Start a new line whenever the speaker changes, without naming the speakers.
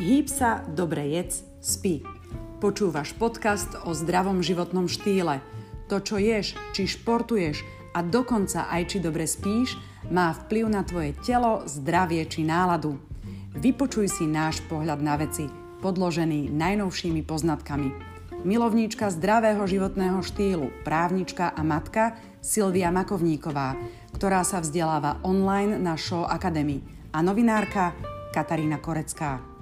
Hýb sa, dobre jedz, spí. Počúvaš podcast o zdravom životnom štýle. To, čo ješ, či športuješ a dokonca aj či dobre spíš, má vplyv na tvoje telo, zdravie či náladu. Vypočuj si náš pohľad na veci, podložený najnovšími poznatkami milovníčka zdravého životného štýlu, právnička a matka Silvia Makovníková, ktorá sa vzdeláva online na Show Academy a novinárka Katarína Korecká.